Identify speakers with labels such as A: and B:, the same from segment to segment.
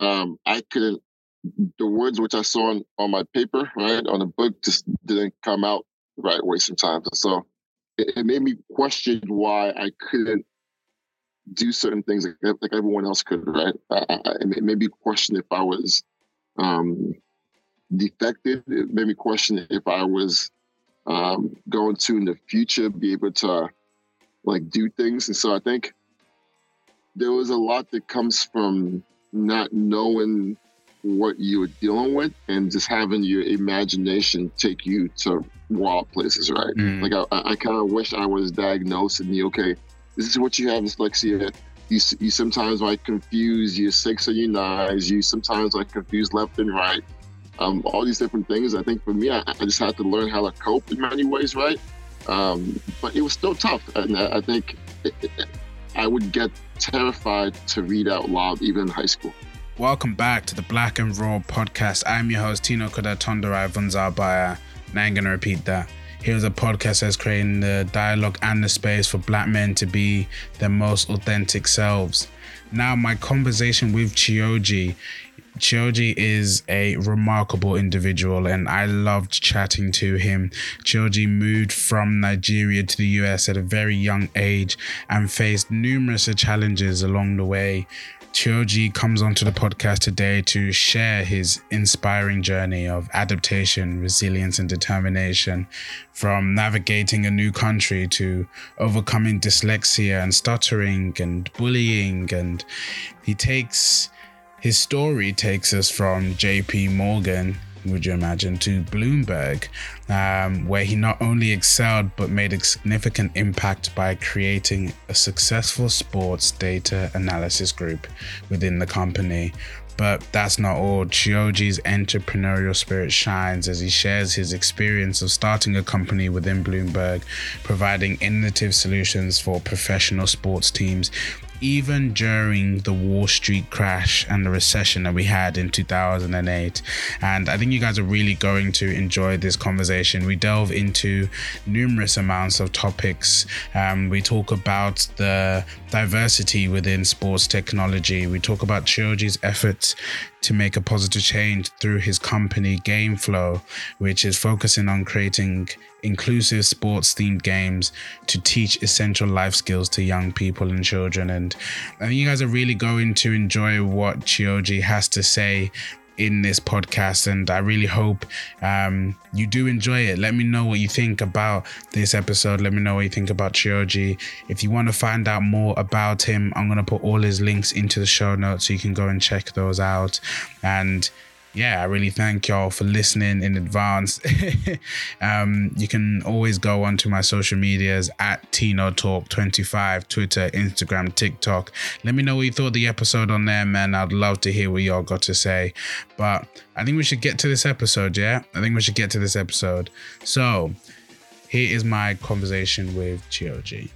A: um, I couldn't. The words which I saw on, on my paper, right, on the book, just didn't come out right way sometimes. So it, it made me question why I couldn't do certain things like, like everyone else could, right? I, I, it made me question if I was um, defective. It made me question if I was um, going to in the future be able to like do things. And so I think there was a lot that comes from not knowing what you were dealing with and just having your imagination take you to wild places, right? Mm. Like I, I kind of wish I was diagnosed and be okay, this is what you have dyslexia. You, you sometimes might confuse your six and your nines. You sometimes like confuse left and right. Um, all these different things. I think for me, I, I, just had to learn how to cope in many ways, right? Um, but it was still tough, and I, I think it, it, I would get terrified to read out loud, even in high school.
B: Welcome back to the Black and Raww podcast. I'm your host, Tino Kodatondarai Bvunzawabaya. Now I'm going to repeat that. Here's a podcast that's creating the dialogue and the space for black men to be their most authentic selves. Now, my conversation with Chioji. Chioji is a remarkable individual and I loved chatting to him. Chioji moved from Nigeria to the US at a very young age and faced numerous challenges along the way. Chioji comes onto the podcast today to share his inspiring journey of adaptation, resilience, and determination from navigating a new country to overcoming dyslexia and stuttering and bullying. And he takes his story takes us from JP Morgan would you imagine, to Bloomberg, um, where he not only excelled but made a significant impact by creating a successful sports data analysis group within the company. But that's not all. Chioji's entrepreneurial spirit shines as he shares his experience of starting a company within Bloomberg, providing innovative solutions for professional sports teams even during the Wall Street crash and the recession that we had in 2008. And I think you guys are really going to enjoy this conversation. We delve into numerous amounts of topics. Um, we talk about the diversity within sports technology. We talk about Chioji's efforts to make a positive change through his company GameFlow, which is focusing on creating inclusive sports themed games to teach essential life skills to young people and children. And I think you guys are really going to enjoy what Chioji has to say in this podcast. And i really hope um, you do enjoy it. Let me know what you think about this episode. Let me know what you think about chioji. If you want to find out more about him i'm going to put all his links into the show notes so you can go and check those out. And yeah, I really thank y'all for listening in advance. um, you can always go onto my social medias at Tino Talk 25, Twitter, Instagram, TikTok. Let me know what you thought of the episode on there, man. I'd love to hear what y'all got to say. But I think we should get to this episode, yeah? I think we should get to this episode. So here is my conversation with Chioji.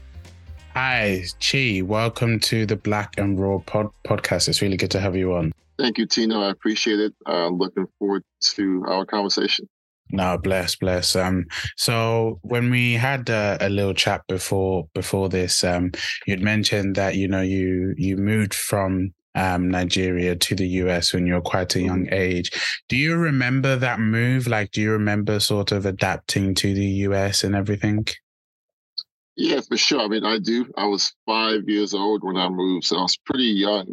B: Hi, Chi. Welcome to the Black and Raww pod- podcast. It's really good to have you on.
A: Thank you, Tino. I appreciate it. Uh, looking forward to our conversation.
B: No, bless, bless. Um, so when we had uh, a little chat before before this, um, you'd mentioned that you know you you moved from um, Nigeria to the US when you were quite a young age. Do you remember that move? Like, do you remember sort of adapting to the US and everything?
A: Yeah, for sure. I mean, I do. I was five years old when I moved, so I was pretty young.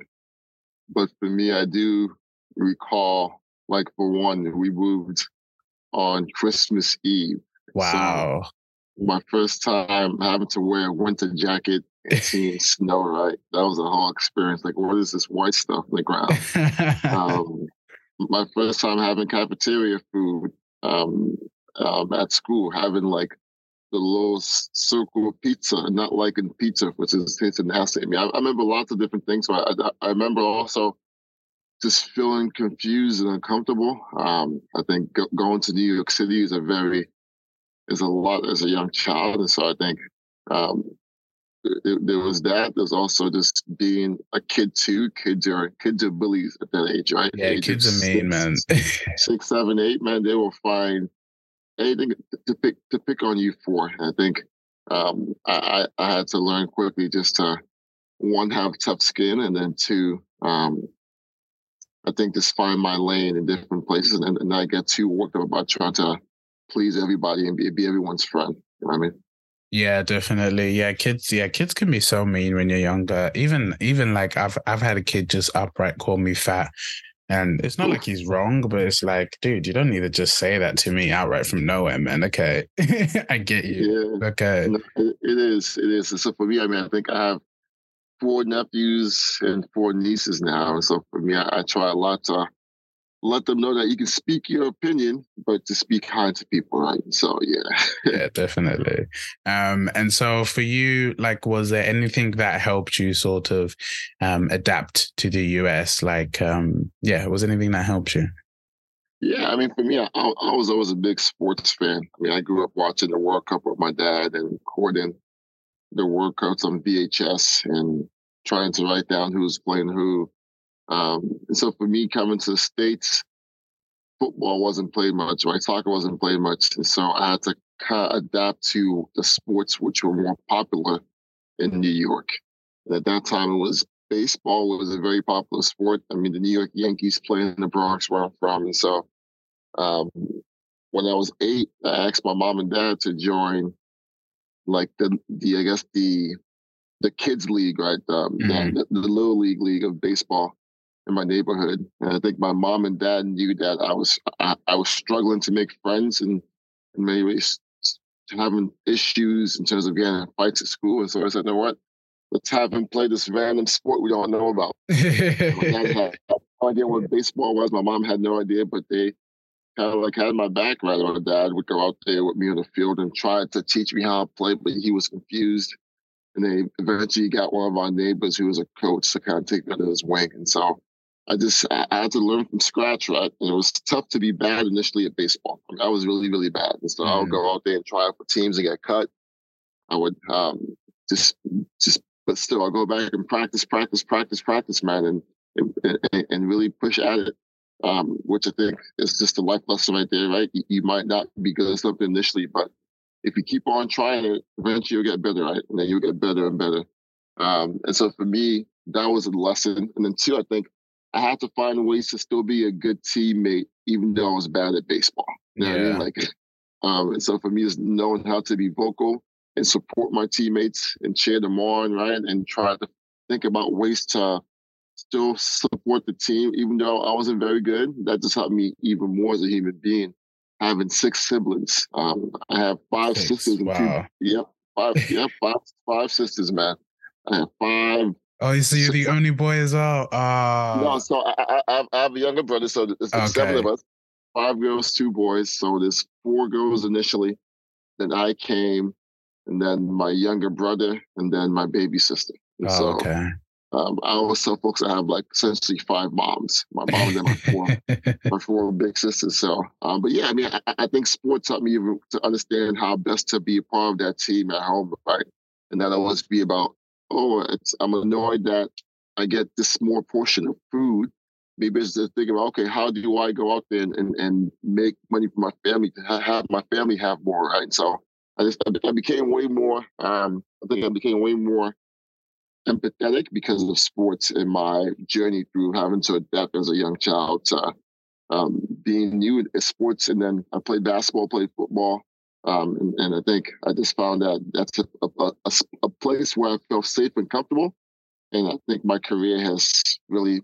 A: But for me, I do recall, like for one, we moved on Christmas Eve.
B: Wow.
A: So my first time having to wear a winter jacket and seeing snow, right? That was a whole experience. Like, what is this white stuff on the ground? um, my first time having cafeteria food um, um, at school, having like the little circle pizza, and not liking pizza, which is tasting nasty. I mean, I, I, remember lots of different things. But I, I, remember also just feeling confused and uncomfortable. Um, I think go, going to New York City is a very is a lot as a young child, and so I think um, it, there was that. There's also just being a kid too. Kids are kids are bullies at that age, right?
B: Yeah, age kids are mean, man.
A: six, seven, eight, man. They will find anything to pick to pick on you for. I think um, I, I had to learn quickly just to one have tough skin, and then two um, I think just find my lane in different places and, and not get too worked up about trying to please everybody and be, be everyone's friend. You know what I mean?
B: Yeah, definitely. Yeah, kids. Yeah, kids can be so mean when you're younger. Even, even like I've, I've had a kid just upright call me fat, and it's not like he's wrong, but it's like, dude, you don't need to just say that to me outright from nowhere, man. Okay, I get you. Yeah. Okay,
A: it is. It is. So for me, I mean, I think I have four nephews and four nieces now. And So for me, I, I try a lot to let them know that you can speak your opinion, but to speak kind to people, right? So yeah.
B: yeah, definitely. Um, and so for you, like, was there anything that helped you sort of um adapt to the US? Like, um, yeah, was anything that helped you?
A: Yeah, I mean, for me, I, I was always a big sports fan. I mean, I grew up watching the World Cup with my dad and recording the World Cups on VHS and trying to write down who's playing who. Um, and so for me coming to the States, football wasn't played much, right? Soccer wasn't played much. And so I had to kind of adapt to the sports which were more popular in New York. And at that time, it was baseball was a very popular sport. I mean, the New York Yankees play in the Bronx where I'm from. And so um, when I was eight, I asked my mom and dad to join like the, the I guess the the kids league, right? Um, mm-hmm. the, the, little league league of baseball in my neighborhood. And I think my mom and dad knew that I was I, I was struggling to make friends and in many ways having issues in terms of getting fights at school. And so I said, you know what? Let's have him play this random sport we don't know about. my dad had no idea what baseball was. My mom had no idea, but they kind of like had my back right. My dad would go out there with me on the field and try to teach me how to play, but he was confused. And they eventually got one of our neighbors who was a coach to kind of take me under his wing. And so I just I had to learn from scratch, right? And it was tough to be bad initially at baseball. I, mean, I was really, really bad. And so mm. I would go out there and try out for teams and get cut. I would um, just just but still I'll go back and practice, practice, practice, practice, man, and and, and really push at it. Um, which I think is just a life lesson right there, right? You, you might not be good at something initially, but if you keep on trying it, eventually you'll get better, right? And then you'll get better and better. Um, and so for me, that was a lesson. And then two, I think I had to find ways to still be a good teammate, even though I was bad at baseball. You know yeah. I mean? Like, um, and so for me, is knowing how to be vocal and support my teammates and cheer them on, right? And try to think about ways to still support the team, even though I wasn't very good. That just helped me even more as a human being. Having six siblings, um, I have five six. sisters. Wow. Two, yep, five. yep, five, five sisters, man. I have five
B: Oh, so you're the only boy as well? Uh...
A: No, so I, I, I have a younger brother, so there's okay. seven of us. Five girls, two boys. So there's four girls initially. Then I came, and then my younger brother, and then my baby sister. And
B: oh,
A: so,
B: okay.
A: Um, I always tell folks I have like essentially five moms. My mom and then my four, my four big sisters. So, um, but yeah, I mean, I, I think sports helped me even to understand how best to be a part of that team at home, right? And that always be about oh, I'm annoyed that I get this more portion of food. Maybe it's just thinking about, okay, how do I go out there and, and, and make money for my family to have my family have more, right? So I just, I became way more, um, I think I became way more empathetic because of sports in my journey through having to adapt as a young child to um, being new at sports. And then I played basketball, played football, um, and, and, I think I just found that that's a, a, a, a, place where I felt safe and comfortable. And I think my career has really,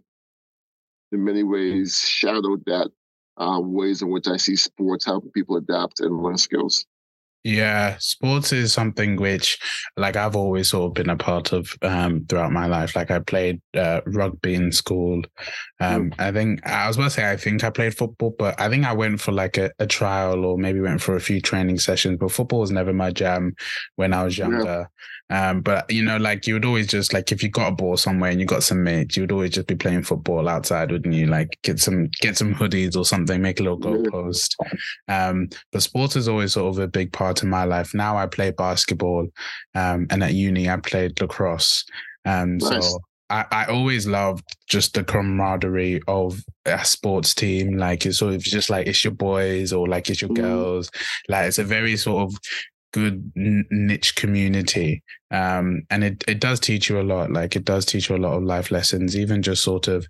A: in many ways, shadowed that uh, ways in which I see sports helping people adapt and learn skills.
B: Yeah, sports is something which, like, I've always sort of been a part of um, throughout my life. Like, I played uh, rugby in school. Um, I think I was about to say I think I played football, but I think I went for like a, a, trial or maybe went for a few training sessions. But football was never my jam when I was younger. Um, but you know, like you would always just like if you got a ball somewhere and you got some mates, you would always just be playing football outside, wouldn't you? Like get some get some hoodies or something, make a little goal post. Um, but sports is always sort of a big part of my life. Now I play basketball, um, and at uni I played lacrosse. Um, nice. so I, I always loved just the camaraderie of a sports team. Like it's sort of just like it's your boys or like it's your mm. girls. Like it's a very sort of good niche community um, and it, it does teach you a lot like it does teach you a lot of life lessons even just sort of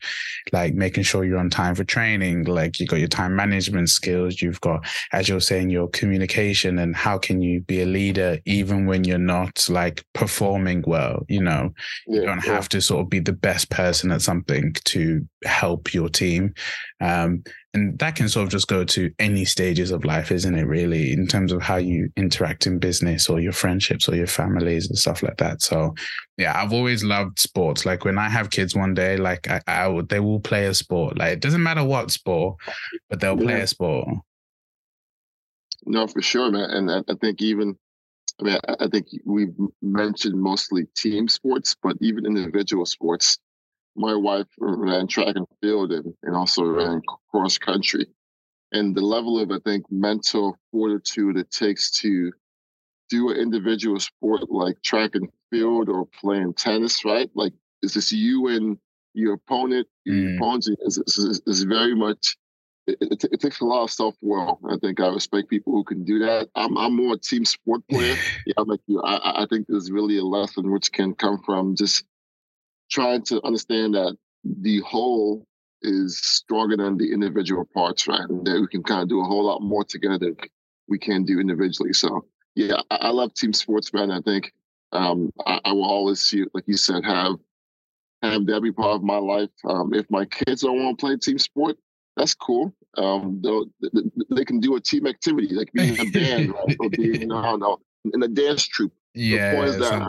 B: like making sure you're on time for training like you've got your time management skills you've got as you're saying your communication and how can you be a leader even when you're not like performing well you know yeah, you don't yeah. have to sort of be the best person at something to help your team um, and that can sort of just go to any stages of life, isn't it? Really, in terms of how you interact in business or your friendships or your families and stuff like that. So, yeah, I've always loved sports. Like when I have kids one day, like I, I would, they will play a sport. Like it doesn't matter what sport, but they'll play a sport.
A: No, for sure, man. And I, I think even, I mean, I, I think we've mentioned mostly team sports, but even individual sports my wife ran track and field and, and also ran cross country. And the level of, I think, mental fortitude it takes to do an individual sport like track and field or playing tennis, right? Like, is this you and your opponent? Your mm. opponent is, is, is very much, it, it, it, takes a lot of self will. I think I respect people who can do that. I'm, I'm more a team sport player. yeah, I'm like you. I, I think there's really a lesson which can come from just trying to understand that the whole is stronger than the individual parts, right? And that we can kind of do a whole lot more together than we can do individually. So yeah, I, I love team sports, man. I think um, I, I, will always see, like you said, have have that be part of my life. Um, if my kids don't want to play team sport, that's cool. Um, they, they can do a team activity, like being in a band, right? or being, no, no, in a dance troupe.
B: Yeah,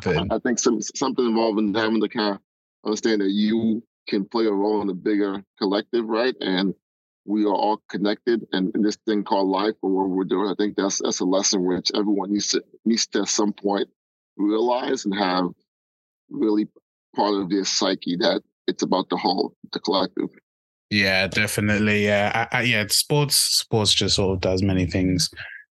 A: I, I, think some something involving having to kind of understand that you can play a role in a bigger collective, right? And we are all connected and, this thing called life or what we're doing. I think that's that's a lesson which everyone needs to needs to at some point realize and have really part of their psyche that it's about the whole, the collective.
B: Yeah, definitely. Yeah, I, I, yeah. Sports, sports just sort of does many things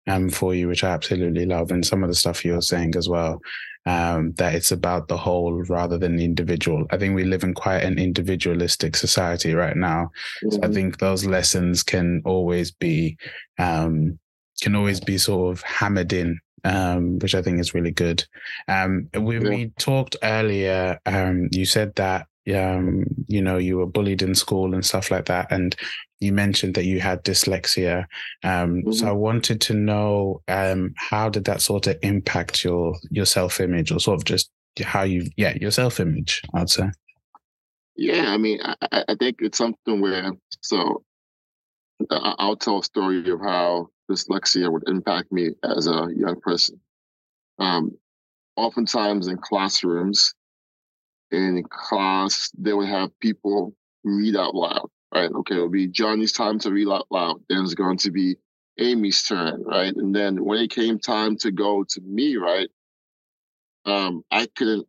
B: um, for you, which I absolutely love, and some of the stuff you're saying as well um, that it's about the whole rather than the individual. I think we live in quite an individualistic society right now. Mm-hmm. So I mm-hmm. think those lessons can always be um, can always be sort of hammered in um, which I think is really good. Um, when yeah. we talked earlier, um, you said that um, you know, you were bullied in school and stuff like that. And you mentioned that you had dyslexia. Um, mm-hmm. So I wanted to know um, how did that sort of impact your your self image, or sort of just how you, yeah, your self image. I'd say.
A: Yeah, I mean, I, I think it's something where so I'll tell a story of how dyslexia would impact me as a young person. Um, oftentimes in classrooms, in class, they would have people read out loud, right? Okay, it'll be Johnny's time to read out loud. Then it's going to be Amy's turn, right? And then when it came time to go to me, right? Um, I couldn't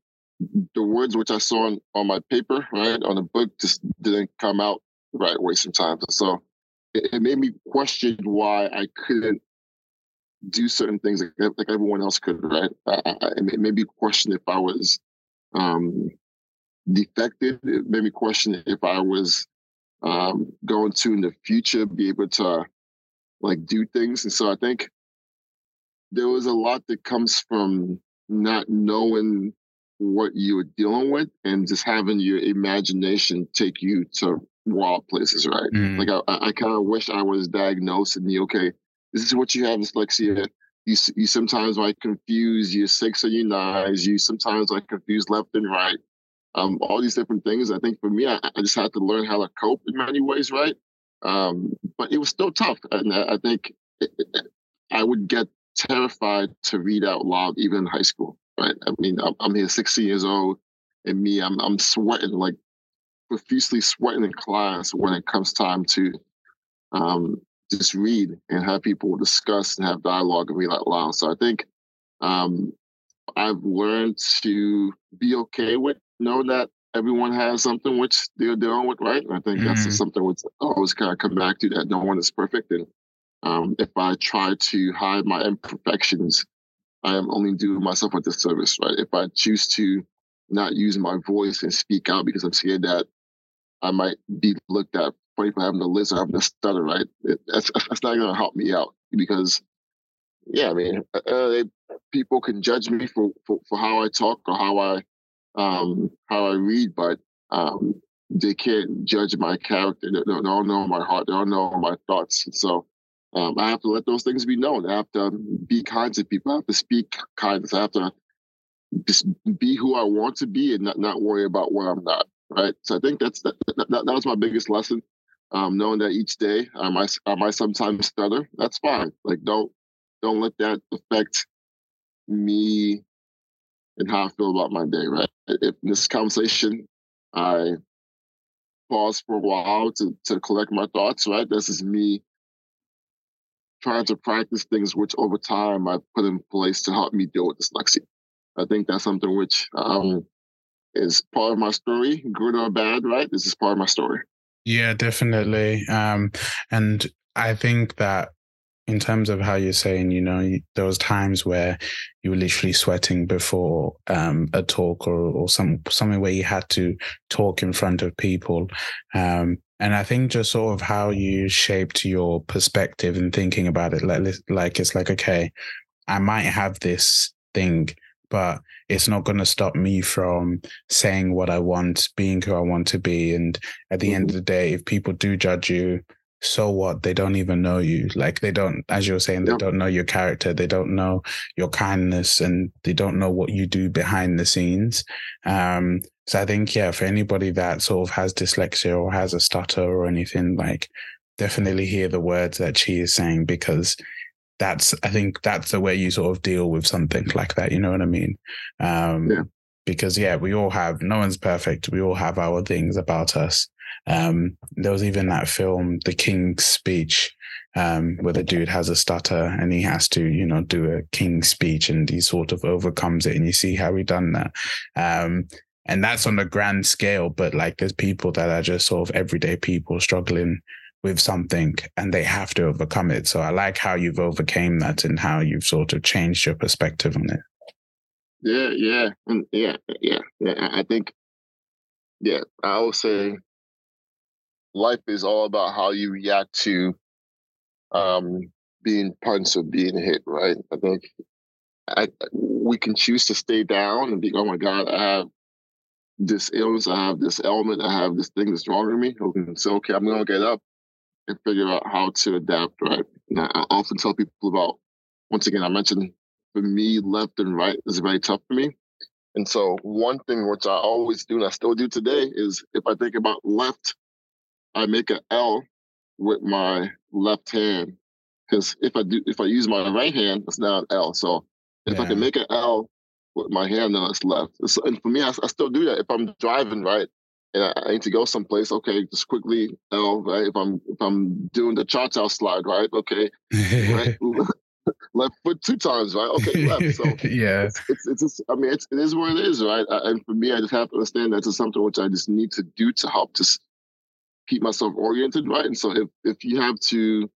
A: the words which I saw on, on my paper, right, on the book just didn't come out the right way sometimes. So it, it made me question why I couldn't do certain things like, like everyone else could, right? I, I, it made me question if I was um, defected. It made me question if I was um, going to in the future be able to like do things. And so I think there was a lot that comes from not knowing what you were dealing with and just having your imagination take you to wild places, right? Mm. Like I, I kind of wish I was diagnosed and you okay, this is what you have dyslexia. You, you sometimes might confuse your six and your nines. You sometimes like confuse left and right um, all these different things. I think for me, I, I, just had to learn how to cope in many ways, right? Um, but it was still tough. And I, think it, it, I would get terrified to read out loud, even in high school, right? I mean, I'm, I'm here 16 years old, and me, I'm, I'm sweating, like profusely sweating in class when it comes time to um, just read and have people discuss and have dialogue and read out loud. So I think um, I've learned to be okay with know that everyone has something which they're dealing with, right? I think mm-hmm. that's something which I always kind of come back to that no one is perfect. And um, if I try to hide my imperfections, I am only doing myself a disservice, right? If I choose to not use my voice and speak out because I'm scared that I might be looked at funny for having a list or having a stutter, right? It, that's, that's not going to help me out because, yeah, I mean, uh, people can judge me for, for, for how I talk or how I um, how I read, but um, they can't judge my character. They, they don't know my heart. They don't know my thoughts. So um, I have to let those things be known. I have to be kind to people. I have to speak kindness. I have to just be who I want to be and not, not worry about what I'm not. Right. So I think that's that, that, that was my biggest lesson. Um, knowing that each day I might I might sometimes stutter. That's fine. Like don't don't let that affect me and how I feel about my day. Right. If in this conversation I pause for a while to to collect my thoughts. Right. This is me trying to practice things which over time I put in place to help me deal with dyslexia. I think that's something which um, is part of my story, good or bad, right? This is part of my story.
B: Yeah, definitely. Um, and I think that in terms of how you're saying, you know, there was times where you were literally sweating before um, a talk or, or some something where you had to talk in front of people. Um, and I think just sort of how you shaped your perspective and thinking about it, like, like it's like, okay, I might have this thing, but it's not going to stop me from saying what I want, being who I want to be. And at the mm-hmm. end of the day, if people do judge you, so what? They don't even know you. Like they don't, as you're saying, they don't know your character. They don't know your kindness and they don't know what you do behind the scenes. Um, so I think, yeah, for anybody that sort of has dyslexia or has a stutter or anything, like definitely hear the words that she is saying because that's, I think that's the way you sort of deal with something like that. You know what I mean? Um, yeah. Because yeah, we all have, no one's perfect. We all have our things about us. Um, there was even that film, The King's Speech, um, where the dude has a stutter and he has to, you know, do a king's speech and he sort of overcomes it. And you see how he done that. Um, and that's on a grand scale but like there's people that are just sort of everyday people struggling with something and they have to overcome it so i like how you've overcame that and how you've sort of changed your perspective on it
A: yeah yeah and yeah yeah yeah i think yeah i always say life is all about how you react to um being punched or being hit right i think I, we can choose to stay down and be, oh my God, I have this illness, I have this ailment, I have this thing that's wrong with me. Can say, okay, I'm gonna get up and figure out how to adapt, right? And I often tell people about, once again, I mentioned for me, left and right is very tough for me. And so one thing which I always do and I still do today is if I think about left, I make an L with my left hand. Because if I do if I use my right hand, it's now an L. So if yeah. I can make an L with my hand on its left. So, and for me, I, I, still do that. If I'm driving, right, and I, I, need to go someplace, okay, just quickly L, right? If I'm if I'm doing the cha-cha slide, right, okay, right, left foot two times, right? Okay, left. So
B: yeah,
A: it's, it's, it's just, I mean, it's, it is what it is, right? and for me, I just have to understand that's it's something which I just need to do to help just keep myself oriented, right? And so if if you have to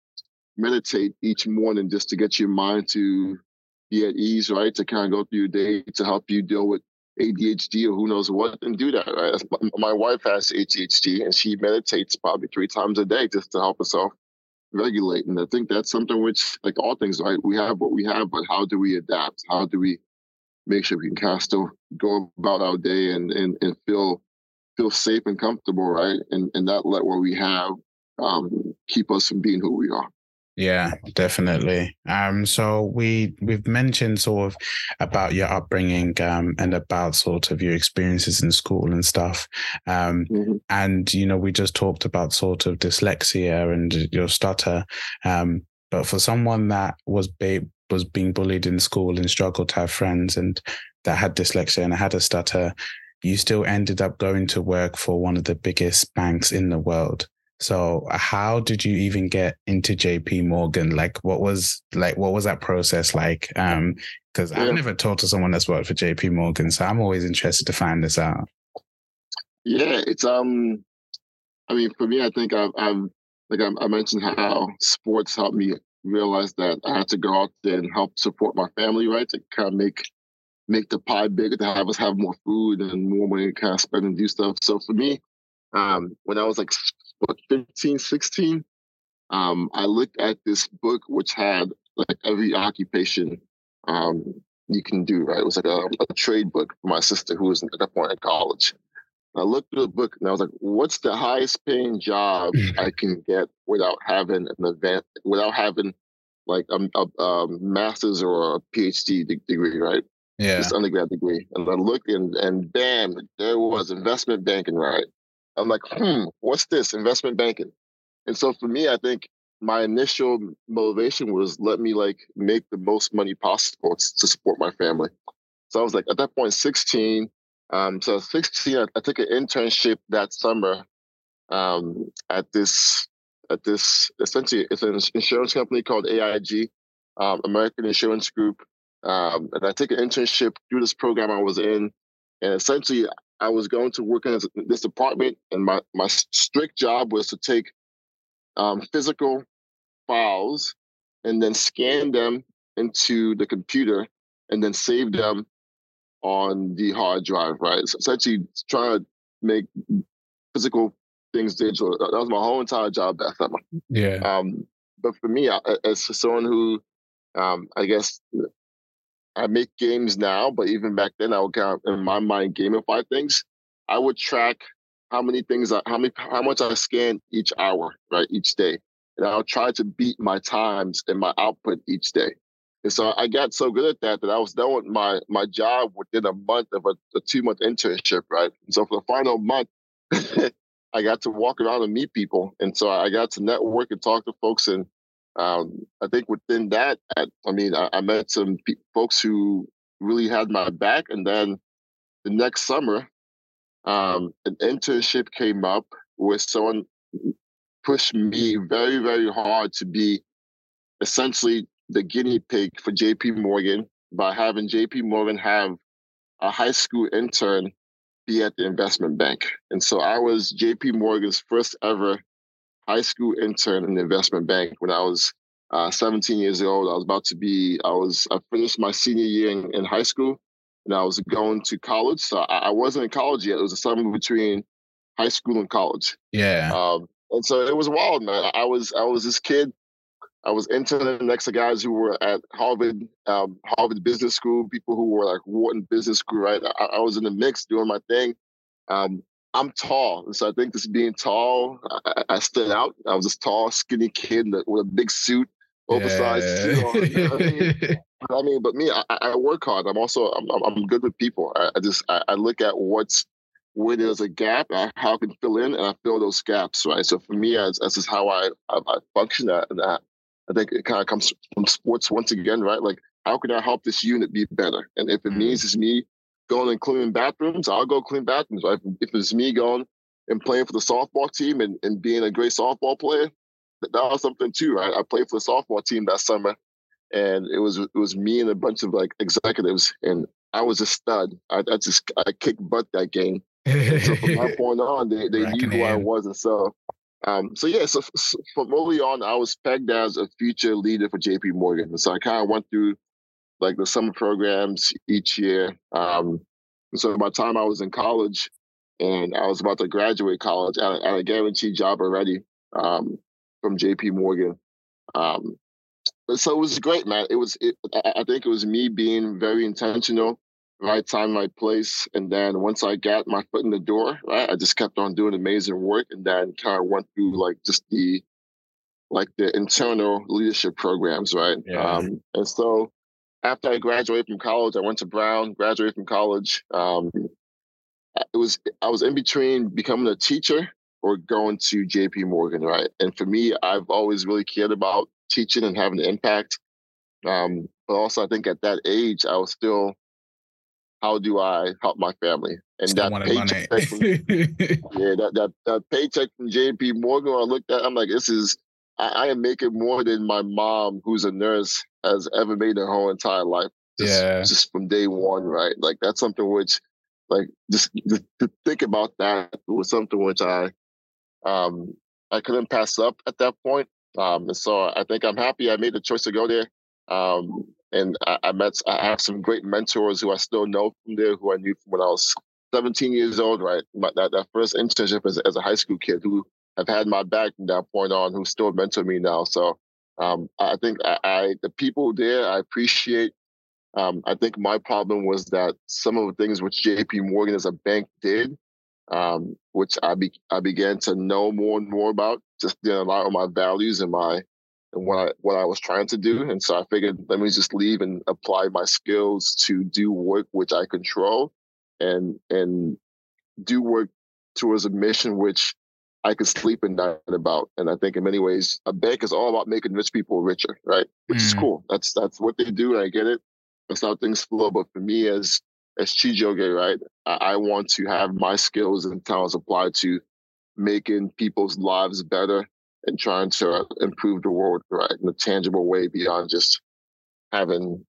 A: meditate each morning just to get your mind to be at ease, right? To kind of go through your day to help you deal with ADHD or who knows what, and do that, right? My wife has ADHD and she meditates probably three times a day just to help herself regulate. And I think that's something which, like all things, right? We have what we have, but how do we adapt? How do we make sure we can kind of still go about our day and and, and feel feel safe and comfortable, right? And and not let what we have um, keep us from being who we are.
B: Yeah, definitely. Um, so we we've mentioned sort of about your upbringing um, and about sort of your experiences in school and stuff. Um, mm-hmm. and you know, we just talked about sort of dyslexia and your stutter. Um, but for someone that was ba- was being bullied in school and struggled to have friends and that had dyslexia and had a stutter, you still ended up going to work for one of the biggest banks in the world. So how did you even get into JP Morgan? Like what was like what was that process like? Um, because yeah. I've never talked to someone that's worked for JP Morgan. So I'm always interested to find this out.
A: Yeah, it's um I mean for me I think I've I've like I, I mentioned how sports helped me realize that I had to go out there and help support my family, right? To kind of make make the pie bigger, to have us have more food and more money to kind of spend and do stuff. So for me, um, when I was like what, 15, 16, um, I looked at this book which had like every occupation um, you can do, right? It was like a, a trade book for my sister who was at that point in college. I looked through the book and I was like, what's the highest paying job I can get without having an event, without having like a, a, a master's or a PhD degree, right?
B: Yeah.
A: This undergrad degree. And I looked and, and bam, there was investment banking, right? I'm like, hmm, what's this? Investment banking. And so for me, I think my initial motivation was let me like make the most money possible to support my family. So I was like, at that point, 16. Um, so 16, I, I took an internship that summer um, at this at this essentially it's an insurance company called AIG, um, American Insurance Group. Um, and I took an internship through this program I was in, and essentially I was going to work in this department, and my my strict job was to take um, physical files and then scan them into the computer and then save them on the hard drive, right? So essentially trying to make physical things digital. That was my whole entire job that summer.
B: Yeah.
A: Um, but for me, as someone who, um, I guess, I make games now, but even back then, I would kind of, in my mind, gamify things. I would track how many things, I, how many, how much I scan each hour, right, each day, and I'll try to beat my times and my output each day. And so I got so good at that that I was done with my my job within a month of a, a two month internship, right? And so for the final month, I got to walk around and meet people, and so I got to network and talk to folks. And um, I think within that, I, I mean, I, I met some pe- folks who really had my back. And then the next summer, um, an internship came up where someone pushed me very, very hard to be essentially the guinea pig for JP Morgan by having JP Morgan have a high school intern be at the investment bank. And so I was JP Morgan's first ever high school intern in the investment bank when I was uh, 17 years old. I was about to be, I was, I finished my senior year in, in high school and I was going to college. So I, I, wasn't in college yet. It was a summer between high school and college.
B: Yeah.
A: Um, and so it was wild, man. I was, I was this kid I was interning next to guys who were at Harvard, um, Harvard Business School, people who were like Wharton Business School, right? I, I was in the mix doing my thing. Um, I'm tall, and so I think this being tall, I, I, stood out. I was this tall, skinny kid with a big suit, oversized yeah. suit on. You know I, mean? I, mean? but me, I, I, work hard. I'm also I'm, I'm good with people. I, just I, look at what's where there's a gap, how I can fill in, and I fill those gaps, right? So for me, as as is how I I, function, and I, I think it kind of comes from sports once again, right? Like, how can I help this unit be better? And if it mm. means it's me going and cleaning bathrooms, I'll go clean bathrooms. Right? If it's me going and playing for the softball team and, and being a great softball player, that was something too, right? I played for the softball team that summer, and it was it was me and a bunch of like executives, and I was a stud. I, I just I kicked butt that game. so from that point on, they, they knew who I was, and so um, so yeah, so, so, from early on, I was pegged as a future leader for JP Morgan. And so I kind of went through like the summer programs each year. Um, so by the time I was in college and I was about to graduate college, I, had a guaranteed job already um, from JP Morgan. Um, so it was great, man. It was, it, I think it was me being very intentional right time, right place. And then once I got my foot in the door, right, I just kept on doing amazing work and then kind of went through like just the like the internal leadership programs, right?
B: Yeah.
A: Um, and so after I graduated from college, I went to Brown, graduated from college. Um, it was I was in between becoming a teacher or going to JP Morgan, right? And for me, I've always really cared about teaching and having an impact. Um, but also I think at that age, I was still how do I help my family? And Still that paycheck, from, yeah, that, that that paycheck from JP Morgan, I looked at, I'm like, this is, I, I, am making more than my mom, who's a nurse, has ever made her whole entire life. Just,
B: yeah,
A: just from day one, right? Like that's something which, like, just to, to think about that was something which I, um, I couldn't pass up at that point. Um, and so I think I'm happy I made the choice to go there. Um, and I, I, met, I have some great mentors who I still know from there, who I knew from when I was 17 years old, right? My, that, that first internship as, as a high school kid who have had my back from that point on, who still mentor me now. So um, I think I, I, the people there, I appreciate Um, I think my problem was that some of the things which J.P. Morgan as a bank did, um, which I be, I began to know more and more about, just didn't align with my values and my and what I what I was trying to do. And so I figured let me just leave and apply my skills to do work which I control and and do work towards a mission which I could sleep at night about. And I think in many ways, a bank is all about making rich people richer, right? Which mm. is cool. That's that's what they do. I get it. That's how things flow. But for me as as Chijioge, right, I, I want to have my skills and talents applied to making people's lives better and trying to improve the world, right, in a tangible way beyond just having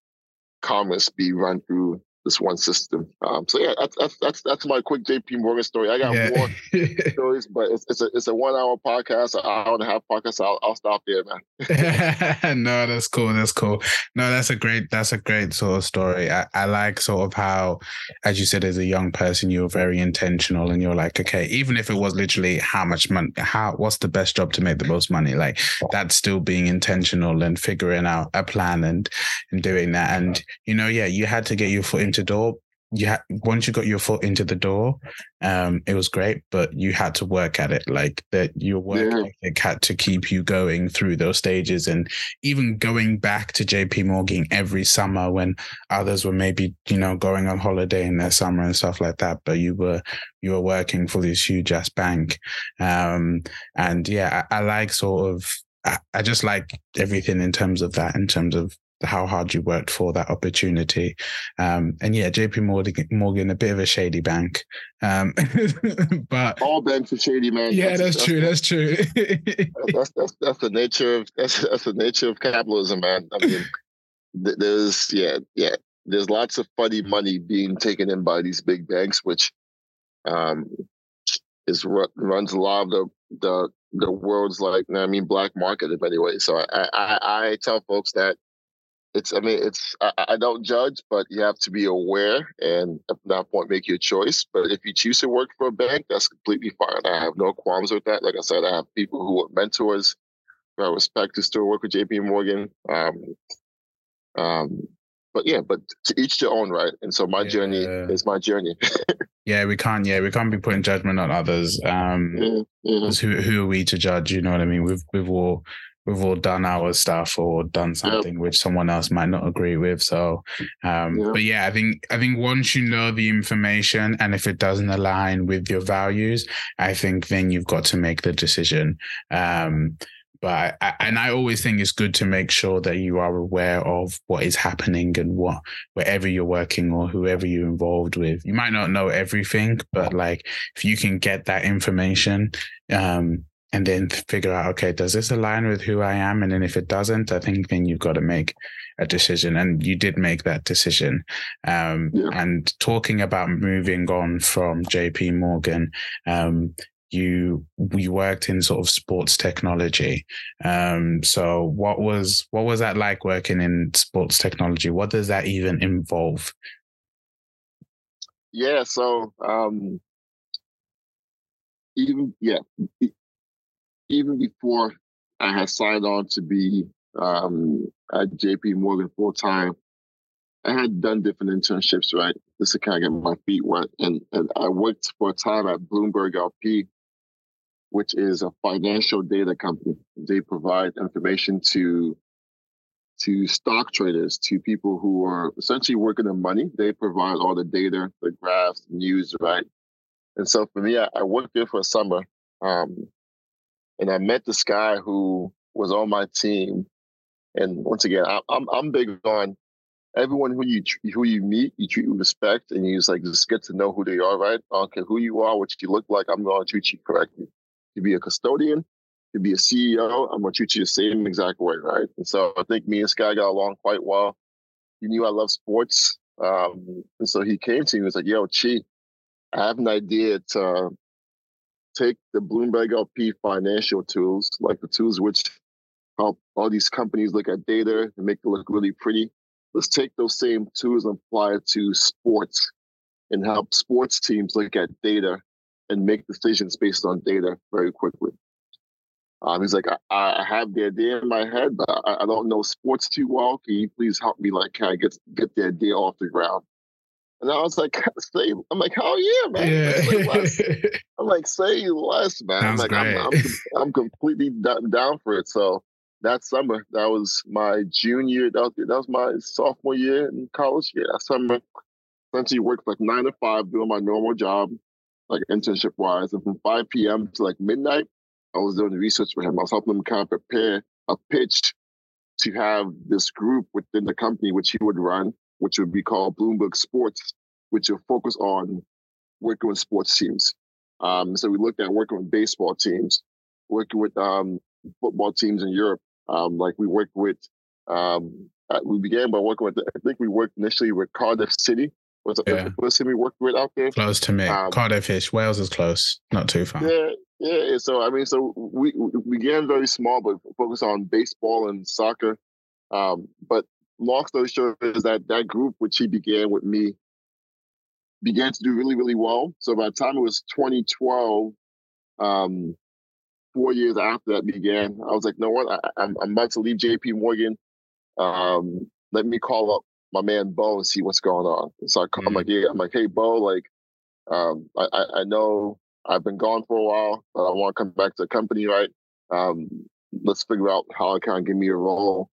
A: commerce be run through this one system. Um, so yeah, that's, that's that's that's my quick JP Morgan story. I got yeah. more stories, but it's, it's a it's a one hour podcast, an hour and a half podcast. So I'll, I'll stop there,
B: man. no, that's cool. That's cool. No, that's a great that's a great sort of story. I, I like sort of how, as you said, as a young person, you were very intentional, and you're like, okay, even if it was literally how much money, how what's the best job to make the most money, like that's still being intentional and figuring out a plan and and doing that. And you know, yeah, you had to get your foot in into door you had once you got your foot into the door um it was great but you had to work at it like that your work yeah. ethic had to keep you going through those stages and even going back to jp morgan every summer when others were maybe you know going on holiday in their summer and stuff like that but you were you were working for this huge ass bank um and yeah I, I like sort of I just like everything in terms of that, in terms of how hard you worked for that opportunity. Um, and yeah, JP Morgan, Morgan, a bit of a shady bank. Um, but
A: all banks are shady, man.
B: Yeah, that's, that's true. That's, true.
A: that's, that's, that's the nature of that's, that's the nature of capitalism, man. I mean, there's yeah, yeah. There's lots of funny money being taken in by these big banks, which um, is runs a lot of the the the world's like I mean black market in many ways. So I I, I tell folks that it's i mean it's I, I, don't judge but you have to be aware and at that point make your choice. But if you choose to work for a bank that's completely fine. I have no qualms with that. Like i said i have people who are mentors who i respect to still work with jp morgan um, um, but yeah but to each their own right? And so my yeah. journey is my journey.
B: Yeah we can't yeah we can't be putting judgment on others um yeah, yeah. who, who are we to judge you know what i mean? We've we've all we've all done our stuff or done something yep. which someone else might not agree with. So, um, yep. but yeah, I think I think once you know the information and if it doesn't align with your values, I think then you've got to make the decision. Um, but I, and I always think it's good to make sure that you are aware of what is happening and what wherever you're working or whoever you're involved with. You might not know everything, but like if you can get that information, um, and then figure out, okay, does this align with who I am? And then if it doesn't, I think then you've got to make a decision. And you did make that decision. Um, yeah. And talking about moving on from JP Morgan, um, you you worked in sort of sports technology. Um, so what was what was that like working in sports technology? What does that even involve?
A: Yeah, so um, even yeah, even before I had signed on to be um, at JP Morgan full time, I had done different internships, right? Just to kind of get my feet wet. And, and I worked for a time at Bloomberg LP, which is a financial data company. They provide information to to stock traders, to people who are essentially working on money. They provide all the data, the graphs, news, right? And so for me, I, I worked there for a summer. Um, and I met this guy who was on my team. And once again, I, I'm I'm big on everyone who you who you meet, you treat with respect, and you just like just get to know who they are, right? I don't care who you are, what you look like. I'm going to treat you correctly. To be a custodian, to be a CEO, I'm going to treat you the same exact way, right? And so I think me and Sky got along quite well. He knew I love sports, um, and so he came to me and was like, "Yo, Chi, I have an idea to take the Bloomberg LP financial tools, like the tools which help all these companies look at data and make it look really pretty. Let's take those same tools and apply it to sports and help sports teams look at data and make decisions based on data very quickly. Um, he's like, I, I, have the idea in my head, but I, I, don't know sports too well. Can you please help me, like, kind of get get the idea off the ground? And I was like, say, I'm like, oh yeah, man. Yeah. I'm like, say less, man.
B: Sounds
A: I'm like. I'm, I'm, I'm completely down for it. So that summer, that was my junior, that was, that was my sophomore year in college. Yeah, that summer, essentially worked like nine to five doing my normal job, like internship wise. And from 5 p.m. to like midnight, I was doing research for him. I was helping him kind of prepare a pitch to have this group within the company, which he would run, which would be called Bloomberg Sports, which will focus on working with sports teams. Um, so we looked at working with baseball teams, working with um, football teams in Europe. Um, like we worked with, um, uh, we began by working with, I think we worked initially with Cardiff City. Was the yeah. first city we worked with out there?
B: Close to me. Um, Cardiff-ish. Wales is close, not too far.
A: Yeah, yeah. So I mean, so we, we began very small, but focus on baseball and soccer. Um, but long story short is that that group, which he began with me, began to do really, really well. So by the time it was 2012, um, four years after that began, I was like, no what? I, am about to leave JP Morgan. Um, let me call up my man Bo and see what's going on. So I call, mm-hmm. I'm like, yeah, I'm like, hey Bo, like, um, I, I know I've been gone for a while, but I want to come back to the company, right? Um, let's figure out how I can give me a role.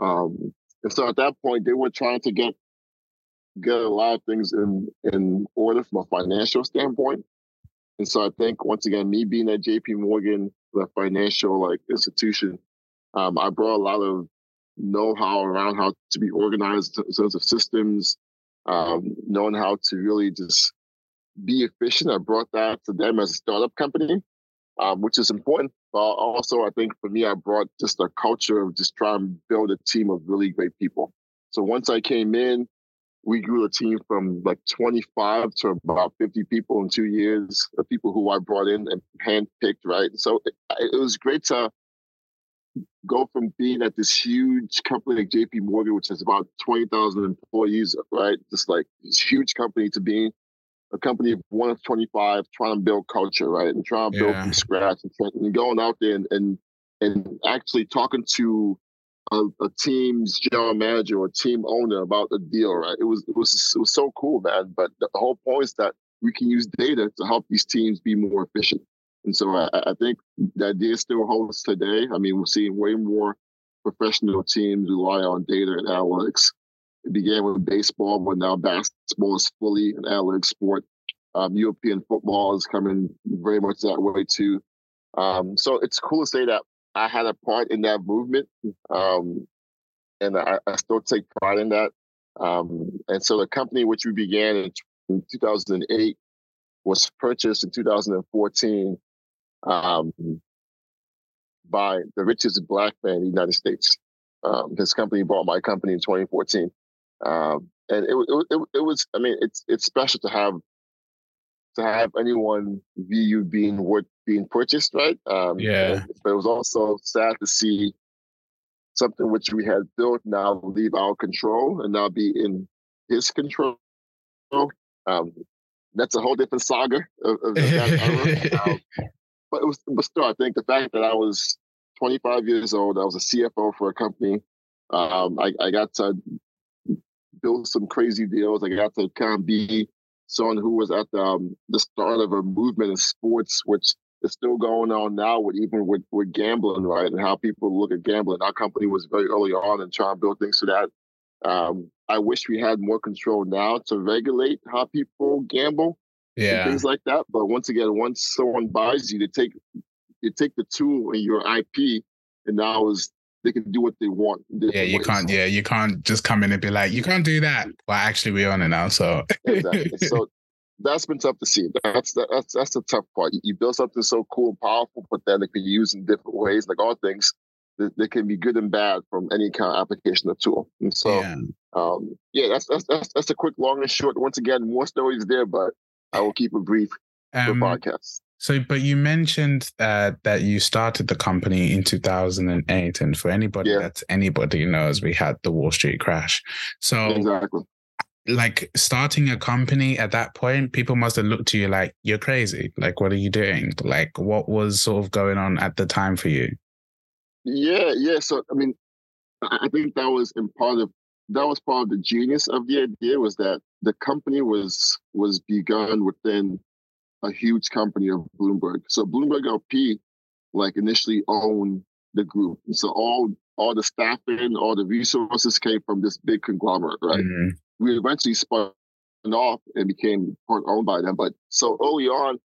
A: Um, and so at that point, they were trying to get get a lot of things in in order from a financial standpoint. And so I think once again, me being at JP Morgan, the financial like institution, um, I brought a lot of know-how around how to be organized in terms of systems, um, knowing how to really just be efficient. I brought that to them as a startup company, um, which is important. But also, I think for me, I brought just a culture of just trying to build a team of really great people. So once I came in, we grew the team from like 25 to about 50 people in two years of people who I brought in and handpicked, right? So it, it was great to go from being at this huge company like JP Morgan, which has about 20,000 employees, right? Just like this huge company to being a company of one of 25 trying to build culture, right? And trying to build yeah. from scratch and, and going out there and, and, and actually talking to a, a, team's general manager or team owner about the deal, right? It was it was it was so cool, man. But the whole point is that we can use data to help these teams be more efficient. And so I, I think the idea still holds today. I mean, we're seeing way more professional teams rely on data and analytics. It began with baseball, but now basketball is fully an analytics sport. Um, European football is coming very much that way too. Um, so it's cool to say that I had a part in that movement, um, and I, I, still take pride in that. Um, and so the company which we began in, in 2008 was purchased in 2014 um, by the richest black man in the United States. Um, his company bought my company in 2014, um, and it, it, it, it was. I mean, it's it's special to have to have anyone view you being worth being purchased, right? Um,
B: yeah.
A: But it was also sad to see something which we had built now leave our control and now be in his control. Um, that's a whole different saga of, of that um, but it was, but still, I think the fact that I was 25 years old, I was a CFO for a company. Um, I, I got to build some crazy deals. I got to kind of be someone who was at the, um, the start of a movement in sports, which is still going on now with even with, with gambling, right? And how people look at gambling. Our company was very early on and trying to build things so that. Um, I wish we had more control now to regulate how people gamble.
B: Yeah.
A: things like that. But once again, once someone buys you, they take you take the tool and your IP, and now is they can do what they want.
B: Yeah, you ways. can't. Yeah, you can't just come in and be like, you can't do that. Well, actually, we're on it now. So
A: exactly. So that's been tough to see. That's the, that's that's the tough part. You build something so cool and powerful, but then it can be used in different ways. Like all things, they, can be good and bad from any kind of application or tool. And so, yeah, um, yeah that's, that's that's that's a quick, long and short. Once again, more stories there, but I will keep it brief um, for podcasts.
B: So, but you mentioned uh, that you started the company in 2008, and for anybody yeah. that's anybody knows, we had the Wall Street crash. So,
A: exactly
B: like starting a company at that point, people must have looked to you like you're crazy. Like, what are you doing? Like, what was sort of going on at the time for you?
A: Yeah, yeah. So I mean, I think that was in part of that was part of the genius of the idea was that the company was was begun within a huge company of Bloomberg. So Bloomberg LP, like initially owned the group. And so all all the staffing, all the resources came from this big conglomerate, right? Mm-hmm. We eventually spun off and became part owned by them. But so early on,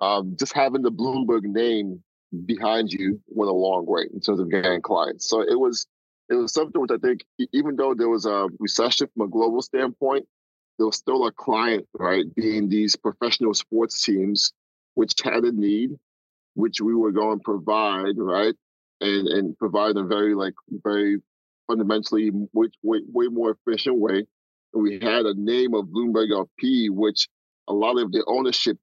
A: um, just having the Bloomberg name behind you went a long way in terms of getting clients. So it was it was something which I think, even though there was a recession from a global standpoint, was still a client, right, being these professional sports teams, which had a need, which we were going to provide, right, and and provide a very like very fundamentally which way, way more efficient way. And we had a name of Bloomberg LP, which a lot of the ownership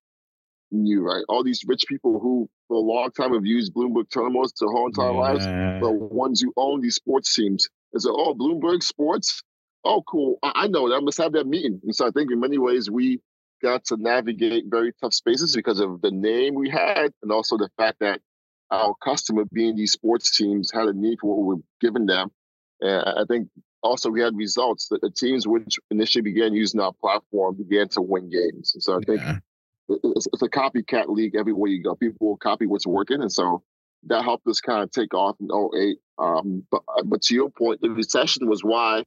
A: knew, right? All these rich people who for a long time have used Bloomberg terminals their whole entire yeah. lives, the ones who own these sports teams. And so, oh, Bloomberg Sports? Oh, cool. I, I know that. Let's have that meeting. And so I think in many ways we got to navigate very tough spaces because of the name we had and also the fact that our customer being these sports teams had a need for what we were giving them. And I think also we had results that the teams which initially began using our platform began to win games. And so I think yeah it's, it's, a copycat league everywhere you go. People will copy what's working, and so that helped us kind of take off in 08. Um, but uh, but to your point, the recession was why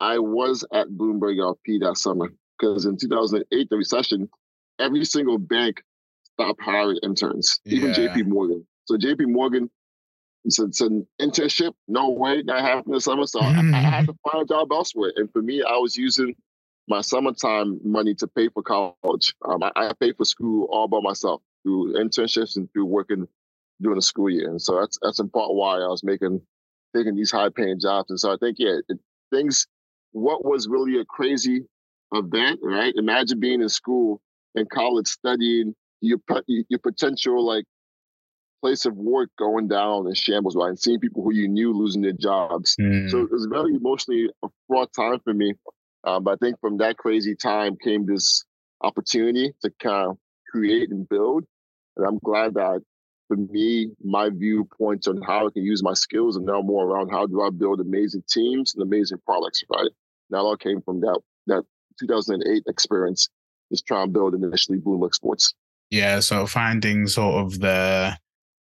A: I was at Bloomberg LP that summer because in 2008, the recession, every single bank stopped hiring interns, yeah. even JP Morgan. So JP Morgan it's an internship. No way that happened this summer. So I, I, had to find a job elsewhere. And for me, I was using my summertime money to pay for college. Um, I, I paid for school all by myself through internships and through working during the school year. And so that's that's in part why I was making taking these high paying jobs. And so I think yeah, it, things. What was really a crazy event, right? Imagine being in school in college studying your your potential like place of work going down in shambles, right? And seeing people who you knew losing their jobs. Mm. So it was very emotionally a fraught time for me. Um, but I think from that crazy time came this opportunity to kind of create and build. And I'm glad that for me, my viewpoints on how I can use my skills and now more around how do I build amazing teams and amazing products, right? That all came from that that 2008 experience, just trying to build initially Bloomberg Sports.
B: Yeah, so finding sort of the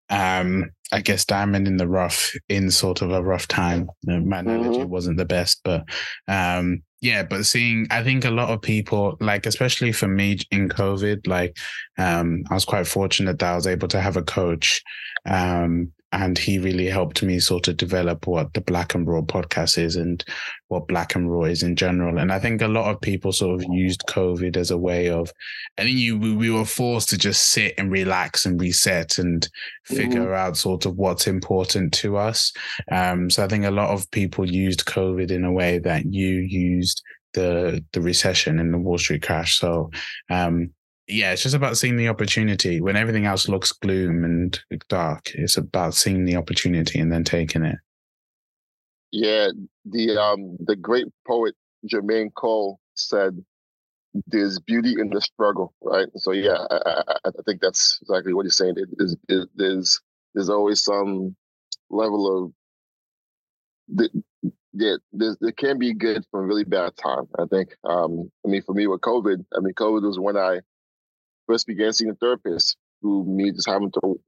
B: um, I guess diamond in the rough in sort of a rough time. My analogy mm-hmm. wasn't the best, but um, yeah, but seeing, I think a lot of people, like especially for me in COVID, like um, I was quite fortunate that I was able to have a coach um, and he really helped me sort of develop what the Black and Raww podcast is and what Black and Raww is in general. And I think a lot of people sort of used COVID as a way of, I think you we were forced to just sit and relax and reset and figure mm-hmm. out sort of what's important to us. Um, so I think a lot of people used COVID in a way that you used the the recession and the Wall Street crash. So um, yeah, it's just about seeing the opportunity when everything else looks gloom and dark. It's about seeing the opportunity and then taking it.
A: Yeah, the um the great poet Jermaine Cole said, "There's beauty in the struggle." Right. So yeah, I, I, I think that's exactly what he's saying. It is, it, there's there's always some level of the, yeah, there can be good from really bad time. I think. Um, I mean, for me with COVID, I mean, COVID was when I first began seeing a therapist who me just having to